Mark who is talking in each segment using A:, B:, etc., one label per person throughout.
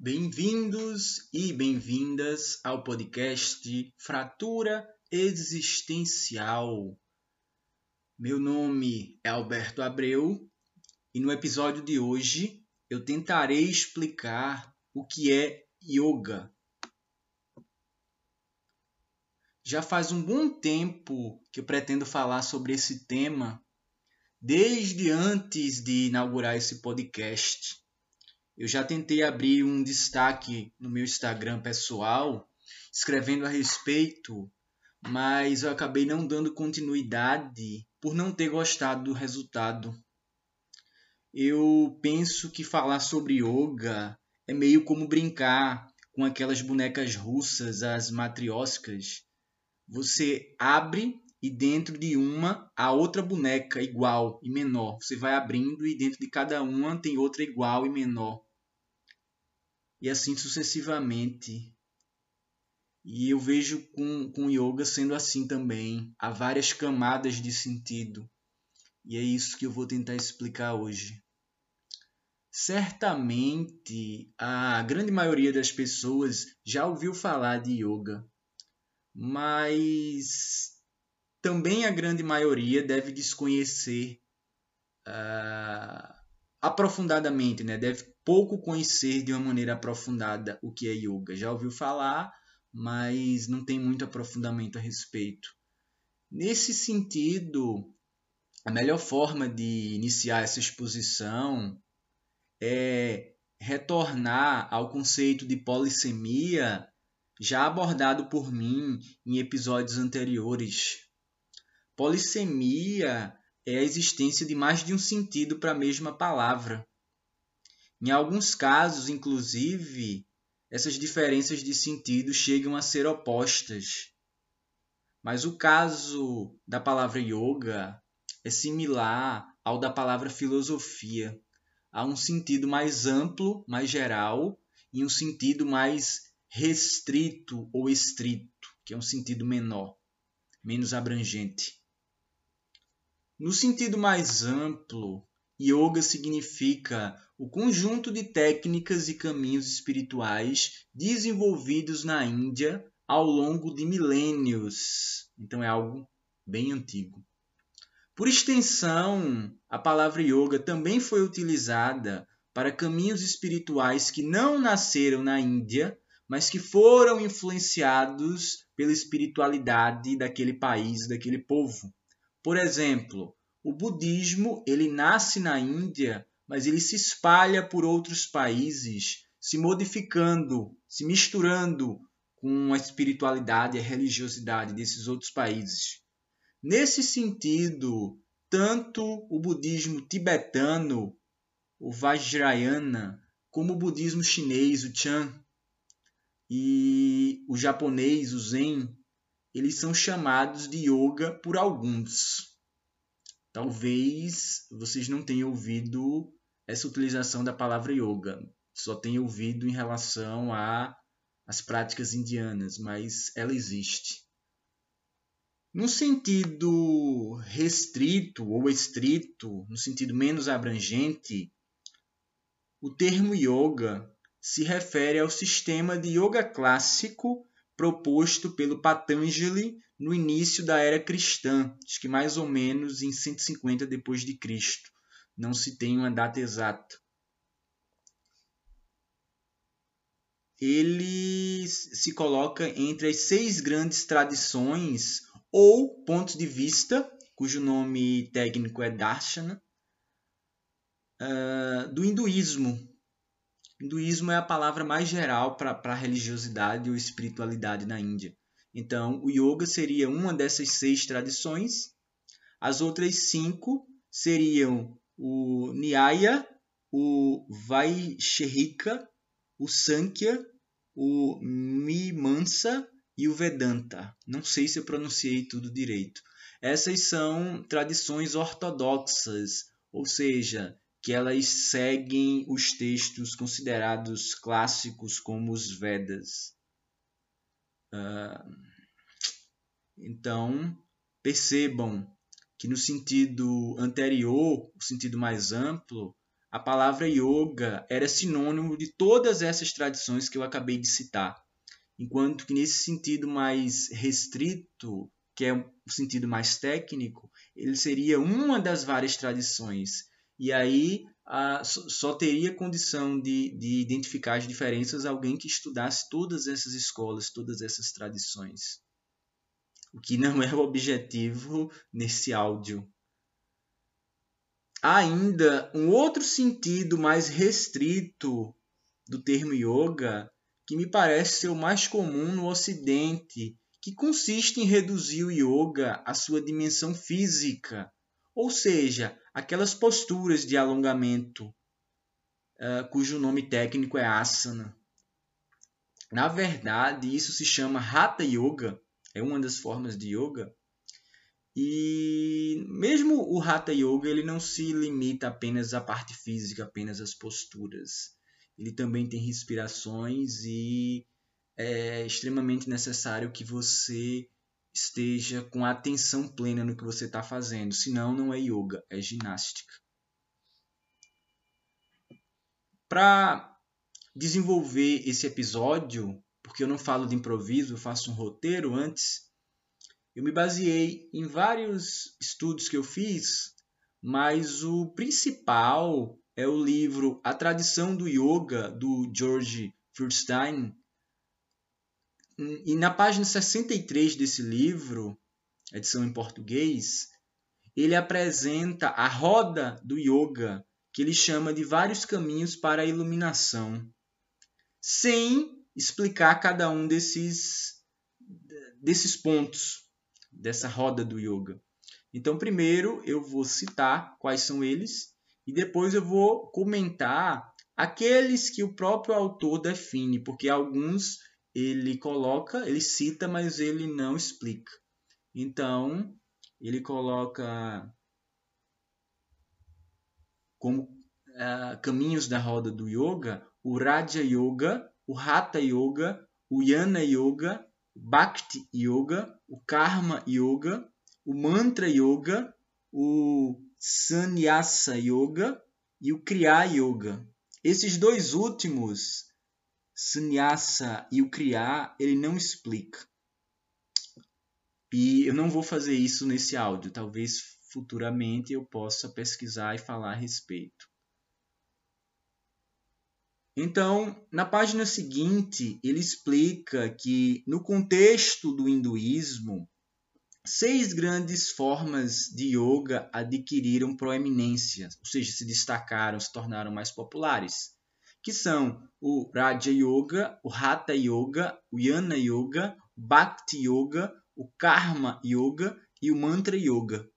A: Bem-vindos e bem-vindas ao podcast Fratura Existencial. Meu nome é Alberto Abreu e no episódio de hoje eu tentarei explicar o que é yoga. Já faz um bom tempo que eu pretendo falar sobre esse tema, desde antes de inaugurar esse podcast. Eu já tentei abrir um destaque no meu Instagram pessoal, escrevendo a respeito, mas eu acabei não dando continuidade por não ter gostado do resultado. Eu penso que falar sobre yoga é meio como brincar com aquelas bonecas russas, as matrioscas. Você abre e dentro de uma há outra boneca igual e menor. Você vai abrindo e dentro de cada uma tem outra igual e menor e assim sucessivamente. E eu vejo com, com yoga sendo assim também. Há várias camadas de sentido. E é isso que eu vou tentar explicar hoje. Certamente a grande maioria das pessoas já ouviu falar de yoga, mas também a grande maioria deve desconhecer uh, aprofundadamente, né? deve pouco conhecer de uma maneira aprofundada o que é yoga. Já ouviu falar, mas não tem muito aprofundamento a respeito. Nesse sentido, a melhor forma de iniciar essa exposição é retornar ao conceito de polissemia já abordado por mim em episódios anteriores. Polissemia é a existência de mais de um sentido para a mesma palavra. Em alguns casos, inclusive, essas diferenças de sentido chegam a ser opostas. Mas o caso da palavra yoga é similar ao da palavra filosofia. Há um sentido mais amplo, mais geral, e um sentido mais restrito ou estrito, que é um sentido menor, menos abrangente. No sentido mais amplo, yoga significa o conjunto de técnicas e caminhos espirituais desenvolvidos na Índia ao longo de milênios. Então é algo bem antigo. Por extensão, a palavra yoga também foi utilizada para caminhos espirituais que não nasceram na Índia, mas que foram influenciados pela espiritualidade daquele país, daquele povo. Por exemplo, o budismo, ele nasce na Índia mas ele se espalha por outros países, se modificando, se misturando com a espiritualidade e a religiosidade desses outros países. Nesse sentido, tanto o budismo tibetano, o Vajrayana, como o budismo chinês, o Chan, e o japonês, o Zen, eles são chamados de yoga por alguns. Talvez vocês não tenham ouvido essa utilização da palavra yoga. Só tenho ouvido em relação as práticas indianas, mas ela existe. No sentido restrito ou estrito, no sentido menos abrangente, o termo yoga se refere ao sistema de yoga clássico proposto pelo Patanjali no início da era cristã, acho que mais ou menos em 150 depois de Cristo não se tem uma data exata. Ele se coloca entre as seis grandes tradições ou pontos de vista, cujo nome técnico é Darshana, uh, do hinduísmo. Hinduísmo é a palavra mais geral para a religiosidade ou espiritualidade na Índia. Então, o yoga seria uma dessas seis tradições. As outras cinco seriam o Nyaya, o Vaisheshika, o Sankhya, o Mimamsa e o Vedanta. Não sei se eu pronunciei tudo direito. Essas são tradições ortodoxas, ou seja, que elas seguem os textos considerados clássicos como os Vedas. Uh, Então, percebam que no sentido anterior, o sentido mais amplo, a palavra yoga era sinônimo de todas essas tradições que eu acabei de citar. Enquanto que nesse sentido mais restrito, que é o sentido mais técnico, ele seria uma das várias tradições. E aí a, só teria condição de, de identificar as diferenças alguém que estudasse todas essas escolas, todas essas tradições. O que não é o objetivo nesse áudio. Há ainda um outro sentido mais restrito do termo yoga que me parece ser o mais comum no Ocidente, que consiste em reduzir o yoga à sua dimensão física, ou seja, aquelas posturas de alongamento, uh, cujo nome técnico é asana. Na verdade, isso se chama Hatha Yoga, é uma das formas de yoga. E mesmo o Hatha Yoga, ele não se limita apenas à parte física, apenas às posturas. Ele também tem respirações e é extremamente necessário que você esteja com atenção plena no que você está fazendo. Senão, não é yoga, é ginástica. Para desenvolver esse episódio, porque eu não falo de improviso, eu faço um roteiro antes, eu me baseei em vários estudos que eu fiz, mas o principal é o livro A Tradição do Yoga, do George Furstein, e na página 63 desse livro, edição em português, ele apresenta a roda do yoga, que ele chama de vários caminhos para a iluminação, sem explicar cada um desses, desses pontos dessa roda do yoga. Então, primeiro eu vou citar quais são eles e depois eu vou comentar aqueles que o próprio autor define, porque alguns ele coloca, ele cita, mas ele não explica. Então, ele coloca como uh, caminhos da roda do yoga o Raja Yoga, o Hatha Yoga, o Yana Yoga, o Bhakti Yoga, o Karma Yoga, o Mantra Yoga, o Sannyasa Yoga e o Kriya Yoga. Esses dois últimos sannyasa e o criar, ele não explica. E eu não vou fazer isso nesse áudio, talvez futuramente eu possa pesquisar e falar a respeito. Então, na página seguinte, ele explica que, no contexto do hinduísmo, seis grandes formas de yoga adquiriram proeminência, ou seja, se destacaram, se tornaram mais populares que são o Raja Yoga, o Hatha Yoga, o Yana Yoga, o Bhakti Yoga, o Karma Yoga e o Mantra Yoga.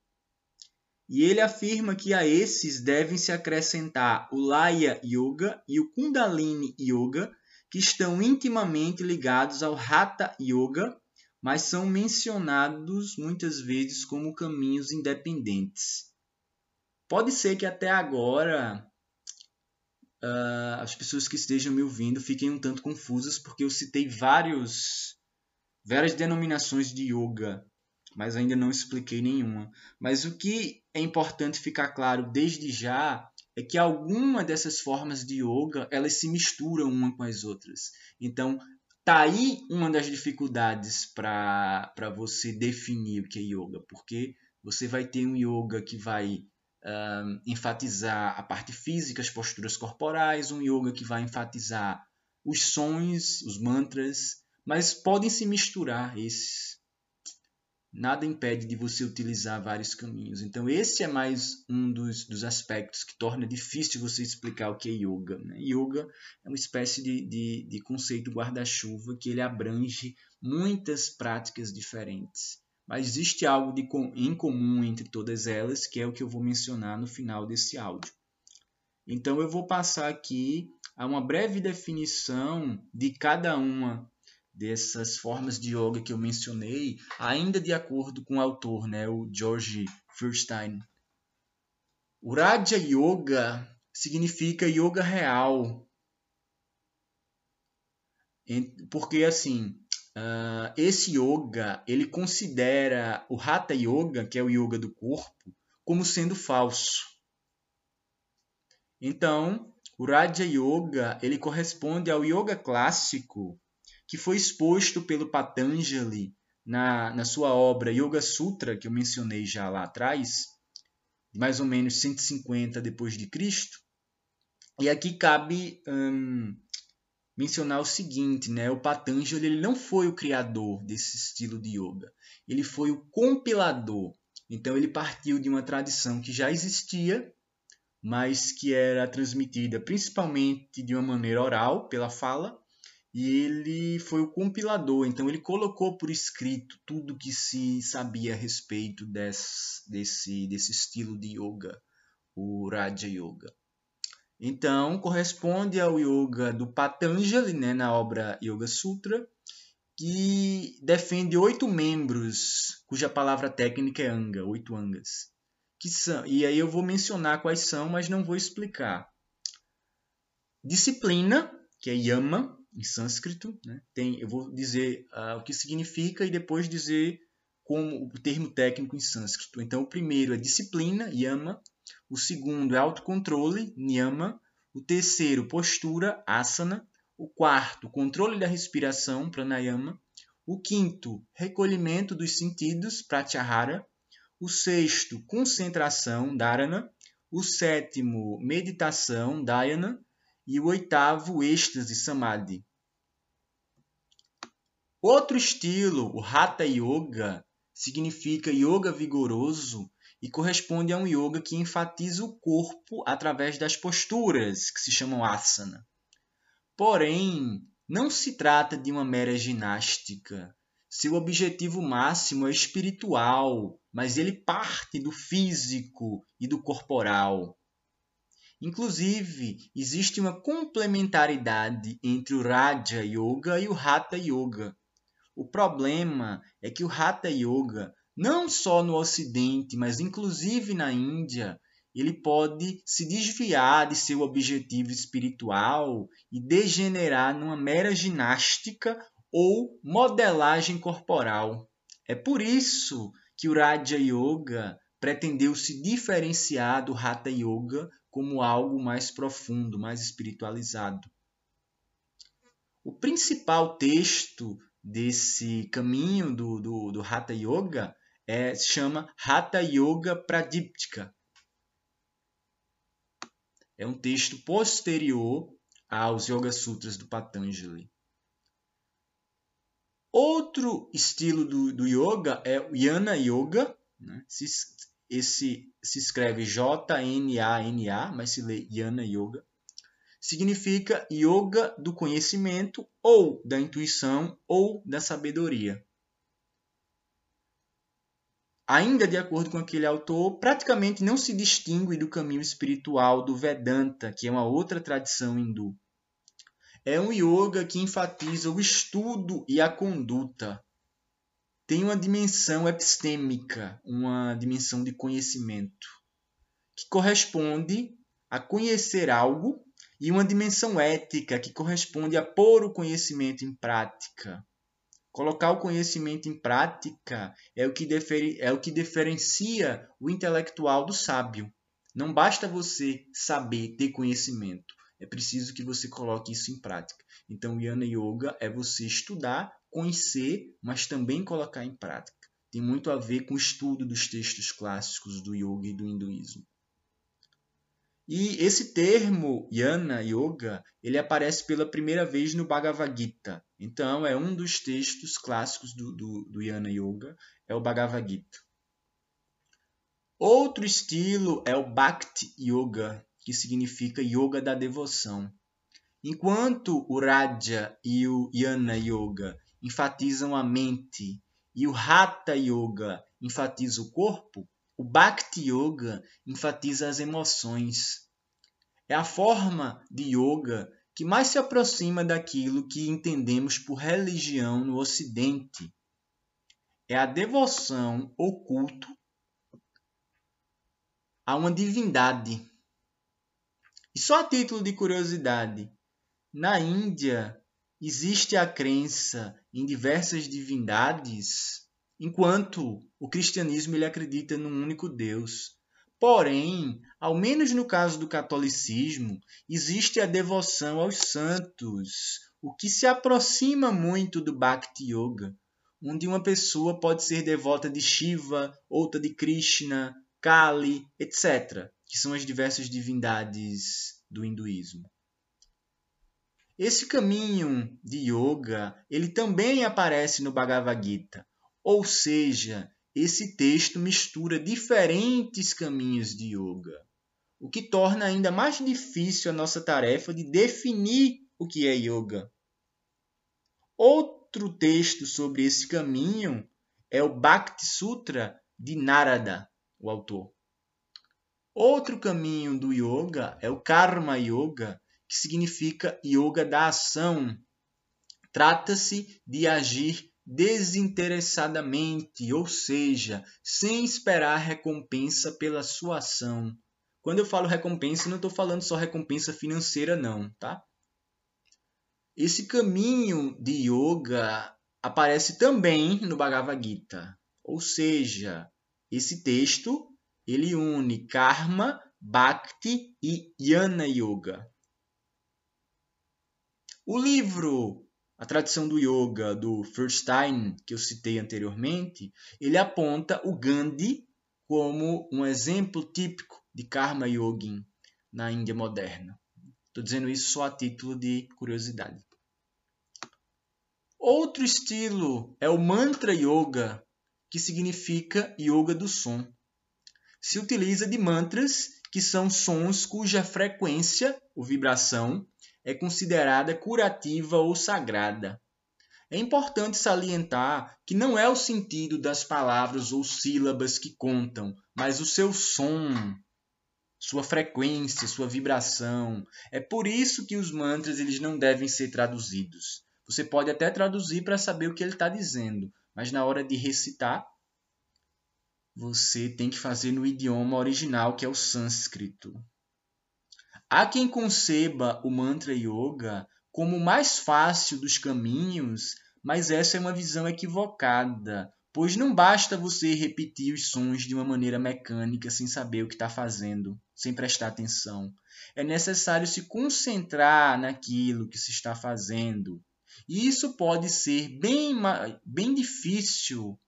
A: E ele afirma que a esses devem se acrescentar o Laya Yoga e o Kundalini Yoga, que estão intimamente ligados ao Hatha Yoga, mas são mencionados muitas vezes como caminhos independentes. Pode ser que até agora uh, as pessoas que estejam me ouvindo fiquem um tanto confusas, porque eu citei vários, várias denominações de yoga, mas ainda não expliquei nenhuma. Mas o que é importante ficar claro desde já é que alguma dessas formas de yoga elas se misturam uma com as outras. Então, tá aí uma das dificuldades para você definir o que é yoga, porque você vai ter um yoga que vai uh, enfatizar a parte física, as posturas corporais, um yoga que vai enfatizar os sons, os mantras, mas podem se misturar esses. Nada impede de você utilizar vários caminhos. Então, esse é mais um dos, dos aspectos que torna difícil você explicar o que é yoga. Né? Yoga é uma espécie de, de, de conceito guarda-chuva que ele abrange muitas práticas diferentes mas existe algo de, em comum entre todas elas, que é o que eu vou mencionar no final desse áudio. Então eu vou passar aqui a uma breve definição de cada uma dessas formas de yoga que eu mencionei, ainda de acordo com o autor, né, o George Furstein. O Raja Yoga significa yoga real. Porque assim, uh, esse yoga ele considera o Hatha Yoga, que é o yoga do corpo, como sendo falso. Então, o Raja Yoga ele corresponde ao yoga clássico que foi exposto pelo Patanjali na, na sua obra Yoga Sutra, que eu mencionei já lá atrás, mais ou menos 150 depois de Cristo. E aqui cabe hum, mencionar o seguinte, né? O Patanjali ele não foi o criador desse estilo de yoga, ele foi o compilador. Então ele partiu de uma tradição que já existia, mas que era transmitida principalmente de uma maneira oral, pela fala, e ele foi o compilador, então ele colocou por escrito tudo que se sabia a respeito desse, desse, desse estilo de yoga, o Raja Yoga. Então, corresponde ao yoga do Patanjali, né, na obra Yoga Sutra, que defende oito membros, cuja palavra técnica é Anga, oito Angas. Que são, e aí eu vou mencionar quais são, mas não vou explicar. Disciplina, que é Yama, em sânscrito. Né? Tem, eu vou dizer uh, o que significa e depois dizer como o termo técnico em sânscrito. Então, o primeiro é disciplina, yama. O segundo é autocontrole, niyama. O terceiro, postura, asana. O quarto, controle da respiração, pranayama. O quinto, recolhimento dos sentidos, pratyahara. O sexto, concentração, dharana. O sétimo, meditação, dhyana e o oitavo, êxtase, samadhi. Outro estilo, o Hatha Yoga, significa yoga vigoroso e corresponde a um yoga que enfatiza o corpo através das posturas, que se chamam asana. Porém, não se trata de uma mera ginástica. Seu objetivo máximo é espiritual, mas ele parte do físico e do corporal. Inclusive, existe uma complementaridade entre o Raja Yoga e o Hatha Yoga. O problema é que o Hatha Yoga, não só no Ocidente, mas inclusive na Índia, ele pode se desviar de seu objetivo espiritual e degenerar numa mera ginástica ou modelagem corporal. É por isso que o Raja Yoga pretendeu se diferenciar do Hatha Yoga como algo mais profundo, mais espiritualizado. O principal texto desse caminho do, do, do Hatha Yoga é, se chama Hatha Yoga Pradiptika. É um texto posterior aos Yoga Sutras do Patanjali. Outro estilo do, do yoga é o Yana Yoga. Né? Se, esse se escreve J-N-A-N-A, mas se lê Yana Yoga. Significa yoga do conhecimento, ou da intuição, ou da sabedoria. Ainda de acordo com aquele autor, praticamente não se distingue do caminho espiritual do Vedanta, que é uma outra tradição hindu. É um yoga que enfatiza o estudo e a conduta, tem uma dimensão epistêmica, uma dimensão de conhecimento, que corresponde a conhecer algo, e uma dimensão ética, que corresponde a pôr o conhecimento em prática. Colocar o conhecimento em prática é o que, é o que diferencia o intelectual do sábio. Não basta você saber, ter conhecimento. É preciso que você coloque isso em prática. Então, Yana Yoga é você estudar conhecer, mas também colocar em prática. Tem muito a ver com o estudo dos textos clássicos do yoga e do hinduísmo. E esse termo Yana Yoga, ele aparece pela primeira vez no Bhagavad Gita. Então, é um dos textos clássicos do, do, do Yana Yoga, é o Bhagavad Gita. Outro estilo é o Bhakti Yoga, que significa yoga da devoção. Enquanto o Raja e o Yana Yoga enfatizam a mente e o Hatha Yoga enfatiza o corpo, o Bhakti Yoga enfatiza as emoções. É a forma de yoga que mais se aproxima daquilo que entendemos por religião no Ocidente. É a devoção ou culto a uma divindade. E só a título de curiosidade, na Índia existe a crença em diversas divindades, enquanto o cristianismo ele acredita num único Deus. Porém, ao menos no caso do catolicismo, existe a devoção aos santos, o que se aproxima muito do Bhakti Yoga, onde uma pessoa pode ser devota de Shiva, outra de Krishna, Kali, etc., que são as diversas divindades do hinduísmo. Esse caminho de yoga, ele também aparece no Bhagavad Gita, ou seja, esse texto mistura diferentes caminhos de yoga, o que torna ainda mais difícil a nossa tarefa de definir o que é yoga. Outro texto sobre esse caminho é o Bhakti Sutra de Narada, o autor. Outro caminho do yoga é o Karma Yoga, que significa yoga da ação. Trata-se de agir desinteressadamente, ou seja, sem esperar recompensa pela sua ação. Quando eu falo recompensa, não estou falando só recompensa financeira, não, tá? Esse caminho de yoga aparece também no Bhagavad Gita, ou seja, esse texto ele une karma, bhakti e jnana yoga. O livro A Tradição do Yoga, do Furstein, que eu citei anteriormente, ele aponta o Gandhi como um exemplo típico de Karma Yogin na Índia moderna. Estou dizendo isso só a título de curiosidade. Outro estilo é o Mantra Yoga, que significa yoga do som. Se utiliza de mantras, que são sons cuja frequência ou vibração é considerada curativa ou sagrada. É importante salientar que não é o sentido das palavras ou sílabas que contam, mas o seu som, sua frequência, sua vibração. É por isso que os mantras eles não devem ser traduzidos. Você pode até traduzir para saber o que ele está dizendo, mas na hora de recitar, você tem que fazer no idioma original, que é o sânscrito. Há quem conceba o mantra yoga como o mais fácil dos caminhos, mas essa é uma visão equivocada, pois não basta você repetir os sons de uma maneira mecânica sem saber o que está fazendo, sem prestar atenção. É necessário se concentrar naquilo que se está fazendo. E isso pode ser bem, bem difícil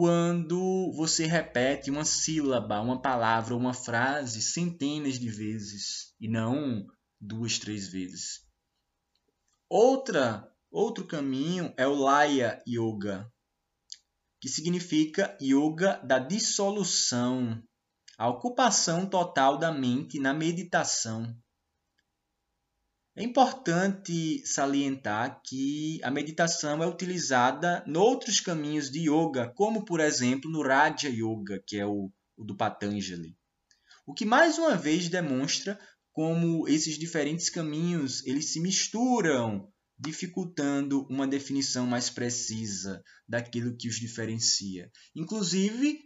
A: quando você repete uma sílaba, uma palavra uma frase centenas de vezes e não duas, três vezes. Outra, outro caminho é o Laya Yoga, que significa yoga da dissolução, a ocupação total da mente na meditação. É importante salientar que a meditação é utilizada em outros caminhos de yoga, como por exemplo no Raja Yoga, que é o, o do Patanjali. O que mais uma vez demonstra como esses diferentes caminhos eles se misturam, dificultando uma definição mais precisa daquilo que os diferencia. Inclusive,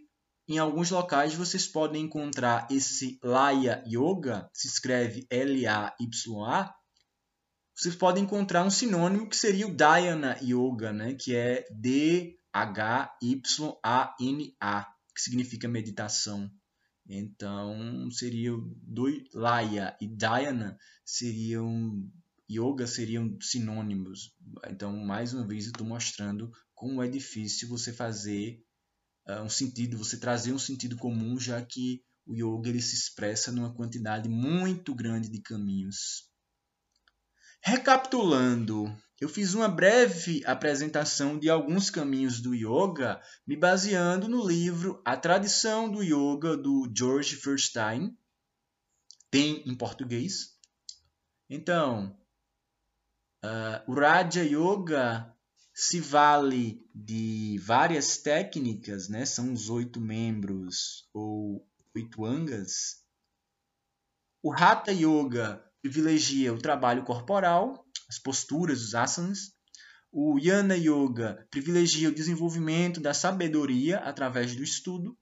A: em alguns locais vocês podem encontrar esse Laya Yoga, se escreve L-A-Y-A, vocês podem encontrar um sinônimo que seria o Dhyana Yoga, né? que é D-H-Y-A-N-A, que significa meditação. Então, seria do Laya e Dhyana seriam yoga seriam sinônimos. Então, mais uma vez, estou mostrando como é difícil você fazer uh, um sentido, você trazer um sentido comum, já que o yoga ele se expressa numa quantidade muito grande de caminhos. Recapitulando, eu fiz uma breve apresentação de alguns caminhos do yoga, me baseando no livro A Tradição do Yoga do George Furstein. Tem em português. Então, uh, o Raja Yoga se vale de várias técnicas, né? são os oito membros ou oito angas. O Hatha Yoga privilegia o trabalho corporal, as posturas, os asanas. O Yana Yoga privilegia o desenvolvimento da sabedoria através do estudo.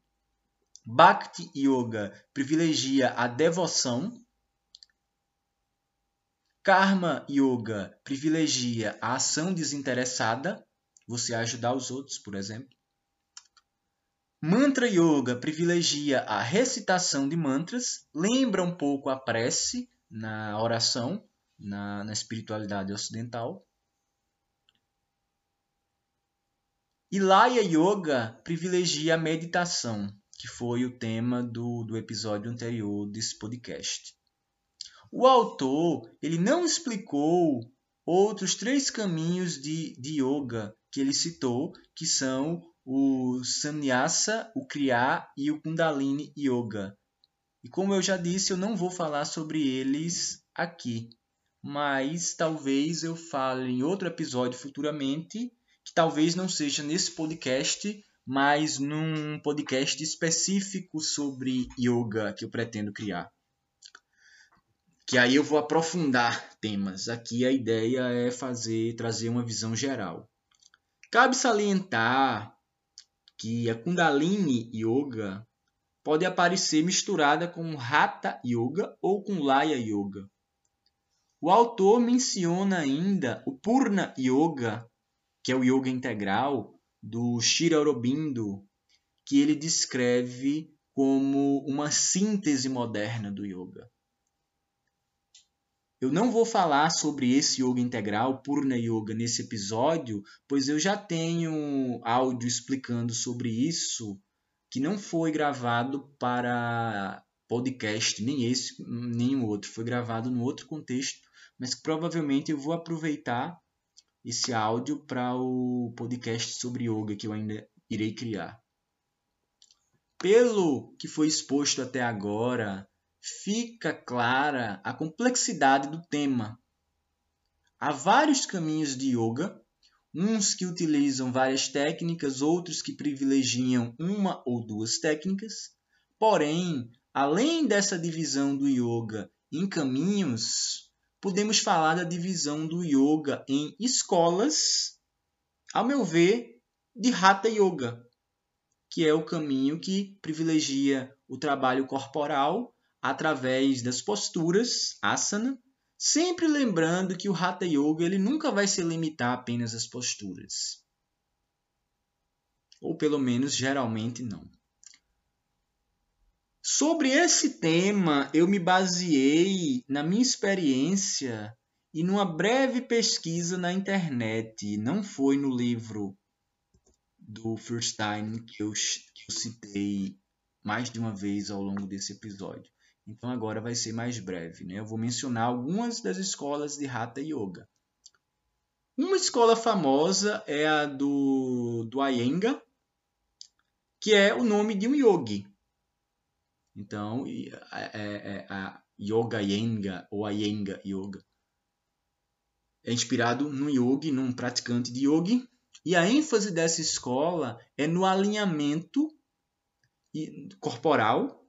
A: Bhakti Yoga privilegia a devoção. Karma Yoga privilegia a ação desinteressada, você ajudar os outros, por exemplo. Mantra Yoga privilegia a recitação de mantras, lembra um pouco a prece na oração, na, na espiritualidade ocidental. Ilaya Yoga privilegia a meditação, que foi o tema do, do episódio anterior desse podcast. O autor ele não explicou outros três caminhos de, de yoga que ele citou, que são o Samnyasa, o Kriya e o Kundalini Yoga. E como eu já disse, eu não vou falar sobre eles aqui, mas talvez eu fale em outro episódio futuramente, que talvez não seja nesse podcast, mas num podcast específico sobre yoga que eu pretendo criar que aí eu vou aprofundar temas. Aqui a ideia é fazer, trazer uma visão geral. Cabe salientar que a Kundalini Yoga pode aparecer misturada com Hatha Yoga ou com Laya Yoga. O autor menciona ainda o Purna Yoga, que é o yoga integral do Shri Aurobindo, que ele descreve como uma síntese moderna do yoga. Eu não vou falar sobre esse yoga integral, Purna Yoga, nesse episódio, pois eu já tenho áudio explicando sobre isso que não foi gravado para podcast, nem esse, nem o outro. Foi gravado no outro contexto, mas provavelmente eu vou aproveitar esse áudio para o podcast sobre yoga que eu ainda irei criar. Pelo que foi exposto até agora, fica clara a complexidade do tema. Há vários caminhos de yoga, uns que utilizam várias técnicas, outros que privilegiam uma ou duas técnicas. Porém, além dessa divisão do yoga em caminhos, podemos falar da divisão do yoga em escolas, ao meu ver, de Hatha Yoga, que é o caminho que privilegia o trabalho corporal através das posturas, asana, sempre lembrando que o Hatha Yoga ele nunca vai se limitar apenas às posturas. Ou pelo menos geralmente não. Sobre esse tema, eu me baseei na minha experiência e numa breve pesquisa na internet. Não foi no livro do Furstein que eu, que eu citei mais de uma vez ao longo desse episódio. Então agora vai ser mais breve. Né? Eu vou mencionar algumas das escolas de Hatha Yoga. Uma escola famosa é a do, do Iyengar, que é o nome de um yogi. Então, é, é, a Yoga Iyengar ou Iyengar Yoga. É inspirado num yogi, num praticante de yogi. E a ênfase dessa escola é no alinhamento corporal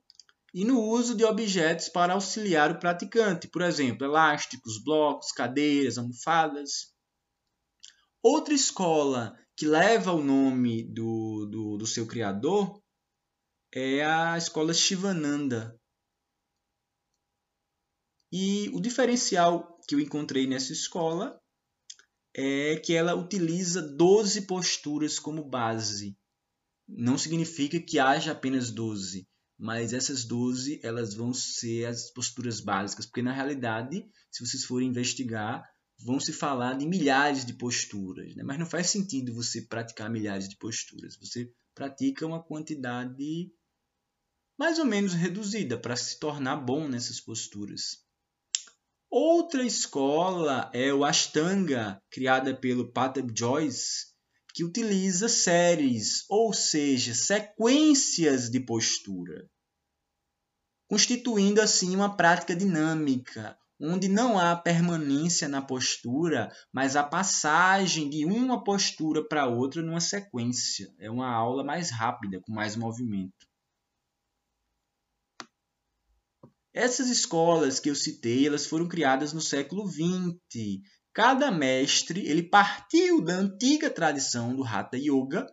A: e no uso de objetos para auxiliar o praticante, por exemplo, elásticos, blocos, cadeiras, almofadas. Outra escola que leva o nome do, do, do seu criador é a escola Shivananda. E o diferencial que eu encontrei nessa escola é que ela utiliza 12 posturas como base. Não significa que haja apenas 12 mas essas 12 elas vão ser as posturas básicas, porque na realidade, se vocês forem investigar, vão se falar de milhares de posturas, né? mas não faz sentido você praticar milhares de posturas. Você pratica uma quantidade mais ou menos reduzida para se tornar bom nessas posturas. Outra escola é o Ashtanga, criada pelo Patrick Joyce, que utiliza séries, ou seja, sequências de postura, constituindo assim uma prática dinâmica, onde não há permanência na postura, mas a passagem de uma postura para outra numa sequência. É uma aula mais rápida, com mais movimento. Essas escolas que eu citei, elas foram criadas no século XX Cada mestre ele partiu da antiga tradição do Hatha Yoga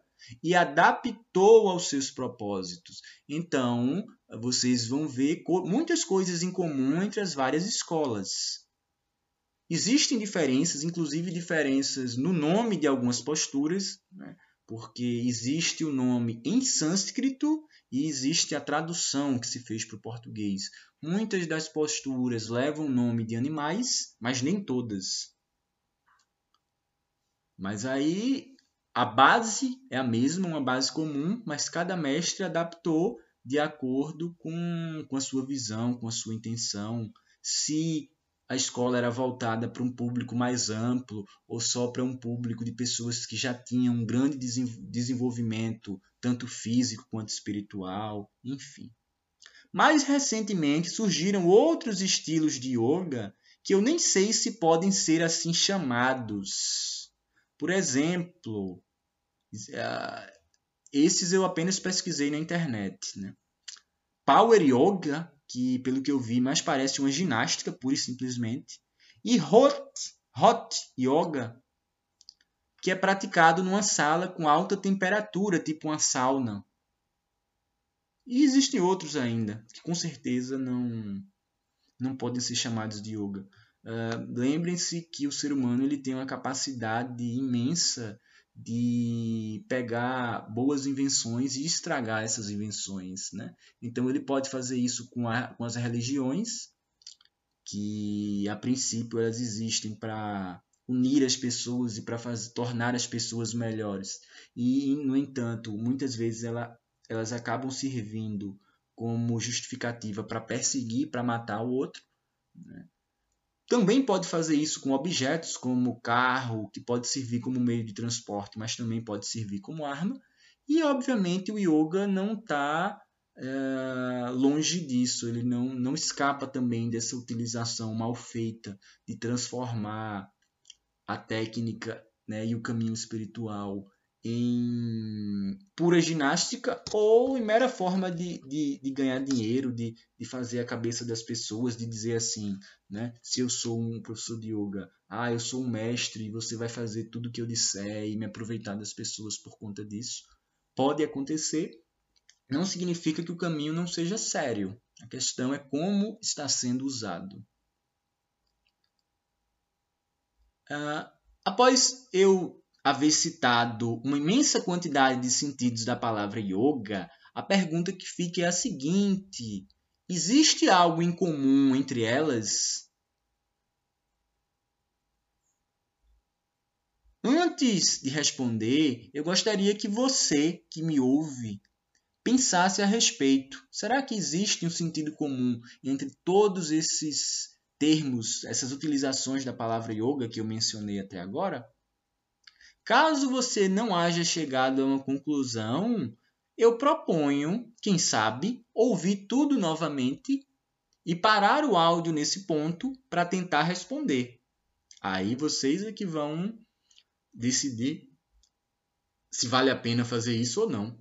A: e adaptou aos seus propósitos. Então, vocês vão ver muitas coisas em comum entre as várias escolas. Existem diferenças, inclusive diferenças no nome de algumas posturas, né? porque existe o nome em sânscrito e existe a tradução que se fez para o português. Muitas das posturas levam o nome de animais, mas nem todas. Mas aí a base é a mesma, uma base comum, mas cada mestre adaptou de acordo com, com a sua visão, com a sua intenção. Se a escola era voltada para um público mais amplo ou só para um público de pessoas que já tinham um grande desenvolvimento, tanto físico quanto espiritual, enfim. Mais recentemente surgiram outros estilos de yoga que eu nem sei se podem ser assim chamados. Por exemplo, ah, esses eu apenas pesquisei na internet. Né? Power Yoga, que pelo que eu vi mais parece uma ginástica pura e simplesmente. E Hot, hot Yoga, que é praticado numa sala com alta temperatura, tipo uma sauna. E existem outros ainda, que com certeza não, não podem ser chamados de yoga. Uh, Lembrem-se que o ser humano ele tem uma capacidade imensa de pegar boas invenções e estragar essas invenções. Né? Então ele pode fazer isso com, a, com as religiões, que a princípio elas existem para unir as pessoas e para tornar as pessoas melhores. E, no entanto, muitas vezes ela, elas acabam servindo como justificativa para perseguir, para matar o outro. Né? Também pode fazer isso com objetos como carro, que pode servir como meio de transporte, mas também pode servir como arma. E, obviamente, o yoga não está é, longe disso, ele não, não escapa também dessa utilização mal feita de transformar a técnica né, e o caminho espiritual em pura ginástica ou em mera forma de, de, de ganhar dinheiro, de, de fazer a cabeça das pessoas, de dizer assim, né? Se eu sou um professor de yoga, ah, eu sou um mestre e você vai fazer tudo o que eu disser e me aproveitar das pessoas por conta disso. Pode acontecer, não significa que o caminho não seja sério. A questão é como está sendo usado. Uh, após eu haver citado uma imensa quantidade de sentidos da palavra yoga, a pergunta que fica é a seguinte: existe algo em comum entre elas? Antes de responder, eu gostaria que você que me ouve pensasse a respeito. Será que existe um sentido comum entre todos esses termos, essas utilizações da palavra yoga que eu mencionei até agora? Caso você não haja chegado a uma conclusão, eu proponho, quem sabe, ouvir tudo novamente e parar o áudio nesse ponto para tentar responder. Aí vocês é que vão decidir se vale a pena fazer isso ou não.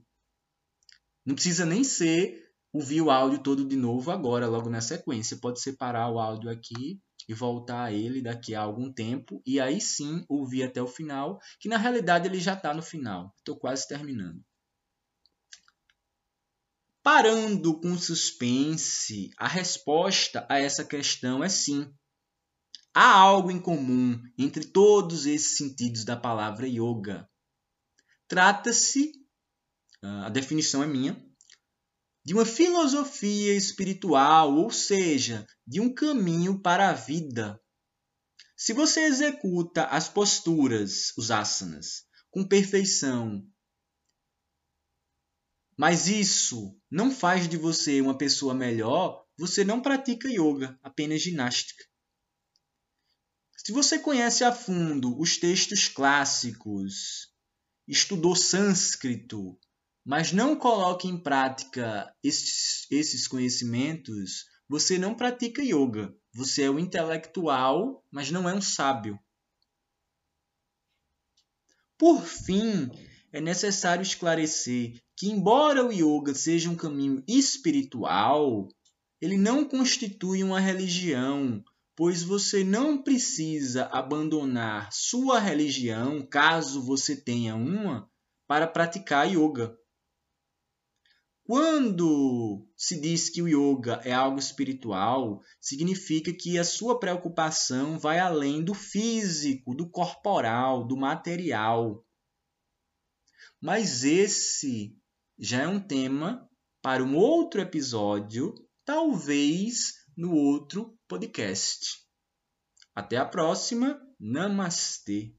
A: Não precisa nem ser ouvir o áudio todo de novo agora, logo na sequência. Pode separar o áudio aqui e voltar a ele daqui a algum tempo e aí sim ouvir até o final, que na realidade ele já está no final. Estou quase terminando. Parando com suspense, a resposta a essa questão é sim. Há algo em comum entre todos esses sentidos da palavra yoga. Trata-se, a definição é minha, de uma filosofia espiritual, ou seja, de um caminho para a vida. Se você executa as posturas, os asanas, com perfeição, mas isso não faz de você uma pessoa melhor, você não pratica yoga, apenas ginástica. Se você conhece a fundo os textos clássicos, estudou sânscrito, mas não coloque em prática esses, esses conhecimentos, você não pratica yoga. Você é um intelectual, mas não é um sábio. Por fim, é necessário esclarecer que, embora o yoga seja um caminho espiritual, ele não constitui uma religião, pois você não precisa abandonar sua religião, caso você tenha uma, para praticar yoga. Quando se diz que o yoga é algo espiritual, significa que a sua preocupação vai além do físico, do corporal, do material. Mas esse já é um tema para um outro episódio, talvez no outro podcast. Até a próxima. Namastê.